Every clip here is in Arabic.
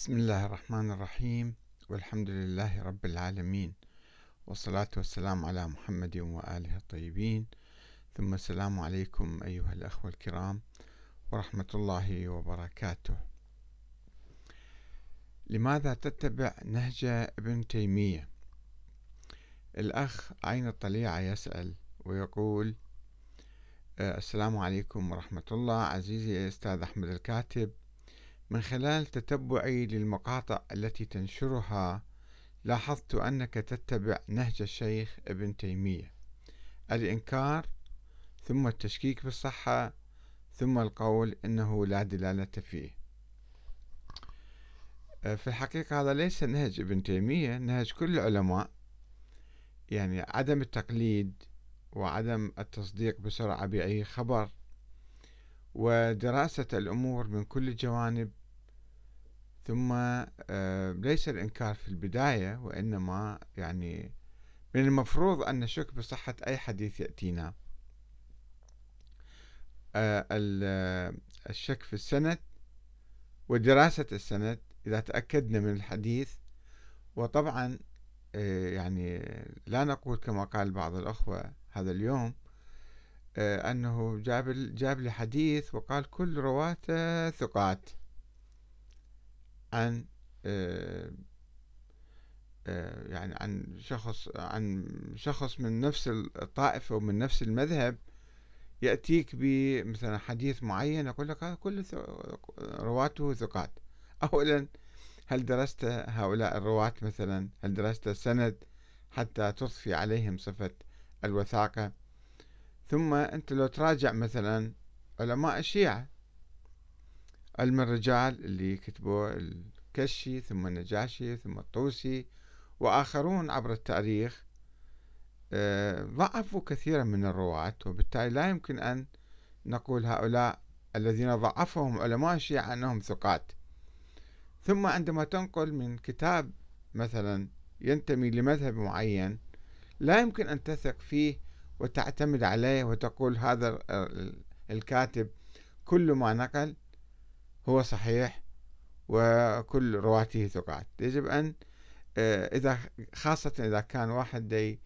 بسم الله الرحمن الرحيم والحمد لله رب العالمين والصلاة والسلام على محمد وآله الطيبين. ثم السلام عليكم أيها الأخوة الكرام ورحمة الله وبركاته. لماذا تتبع نهج ابن تيمية؟ الأخ عين الطليعة يسأل ويقول آه، السلام عليكم ورحمة الله. عزيزي أستاذ أحمد الكاتب من خلال تتبعي للمقاطع التي تنشرها لاحظت أنك تتبع نهج الشيخ ابن تيمية. الإنكار ثم التشكيك بالصحة ثم القول إنه لا دلالة فيه. في الحقيقة هذا ليس نهج ابن تيمية نهج كل العلماء. يعني عدم التقليد وعدم التصديق بسرعة بأي خبر. ودراسة الأمور من كل الجوانب ثم آه، ليس الإنكار في البداية وإنما يعني من المفروض أن نشك بصحة أي حديث يأتينا. آه، الشك في السند ودراسة السند إذا تأكدنا من الحديث. وطبعا آه، يعني لا نقول كما قال بعض الأخوة هذا اليوم أنه جاب جاب لي حديث وقال كل رواته ثقات. عن آه، آه، يعني عن شخص عن شخص من نفس الطائفة ومن نفس المذهب يأتيك بمثلا حديث معين يقول لك هذا كل رواته ثقات. أولا هل درست هؤلاء الرواة مثلا؟ هل درست السند حتى تضفي عليهم صفة الوثاقة؟ ثم أنت لو تراجع مثلا علماء الشيعة علم الرجال اللي كتبوا الكشي ثم النجاشي ثم الطوسي وآخرون عبر التاريخ آه، ضعفوا كثيرا من الرواة وبالتالي لا يمكن أن نقول هؤلاء الذين ضعفهم علماء الشيعة أنهم ثقات. ثم عندما تنقل من كتاب مثلا ينتمي لمذهب معين لا يمكن أن تثق فيه وتعتمد عليه وتقول هذا الكاتب كل ما نقل هو صحيح وكل رواته ثقات يجب أن آه، إذا خاصة إذا كان واحد دي,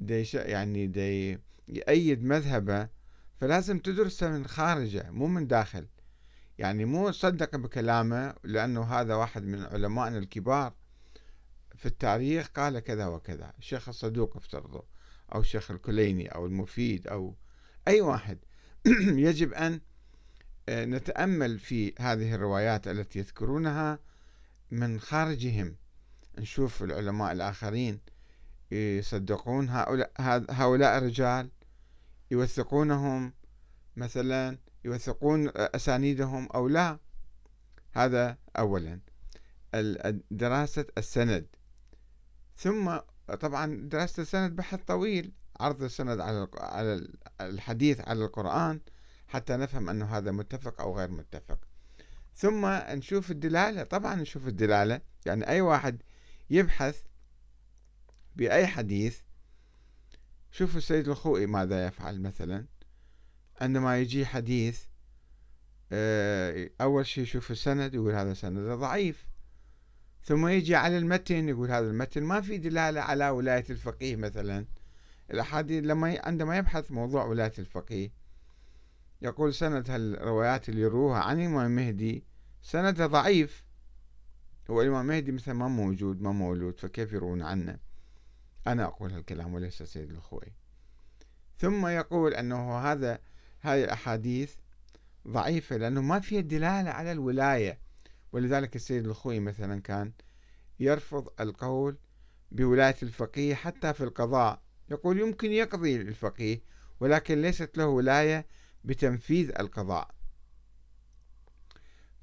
دي يعني دي يأيد مذهبه فلازم تدرسه من خارجه مو من داخل. يعني مو صدق بكلامه لأنه هذا واحد من علمائنا الكبار. في التاريخ قال كذا وكذا الشيخ الصدوق افترضه أو الشيخ الكليني أو المفيد أو أي واحد. يجب أن نتأمل في هذه الروايات التي يذكرونها من خارجهم. نشوف العلماء الآخرين يصدقون هؤلاء, هؤلاء الرجال يوثقونهم مثلا يوثقون أسانيدهم أو لا. هذا أولا. دراسة السند. ثم طبعا دراسة السند بحث طويل عرض السند على الحديث على القرآن. حتى نفهم أنه هذا متفق أو غير متفق. ثم نشوف الدلالة طبعا نشوف الدلالة يعني أي واحد يبحث بأي حديث شوفوا السيد الخوئي ماذا يفعل مثلا. عندما يجي حديث آه، أول شيء يشوف السند يقول هذا سند ضعيف. ثم يجي على المتن يقول هذا المتن ما في دلالة على ولاية الفقيه مثلا. الأحاديث لما عندما يبحث موضوع ولاية الفقيه يقول سند الروايات اللي يروها عن الإمام المهدي سندها ضعيف. هو الإمام المهدي مثلا ما موجود ما مولود فكيف يروون عنه؟ أنا أقول هالكلام وليس سيد الخوي ثم يقول أنه هذا هذه الأحاديث ضعيفة لأنه ما فيها دلالة على الولاية. ولذلك السيد الخوي مثلا كان يرفض القول بولاية الفقيه حتى في القضاء. يقول يمكن يقضي الفقيه ولكن ليست له ولاية بتنفيذ القضاء.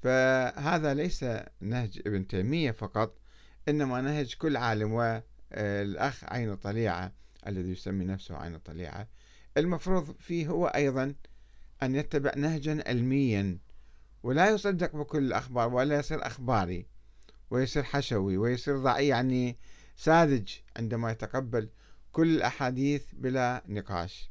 فهذا ليس نهج ابن تيمية فقط إنما نهج كل عالم والأخ عين طليعة الذي يسمي نفسه عين طليعة. المفروض فيه هو أيضا أن يتبع نهجا علميا ولا يصدق بكل الأخبار ولا يصير أخباري ويصير حشوي ويصير ضعي يعني ساذج عندما يتقبل كل الأحاديث بلا نقاش.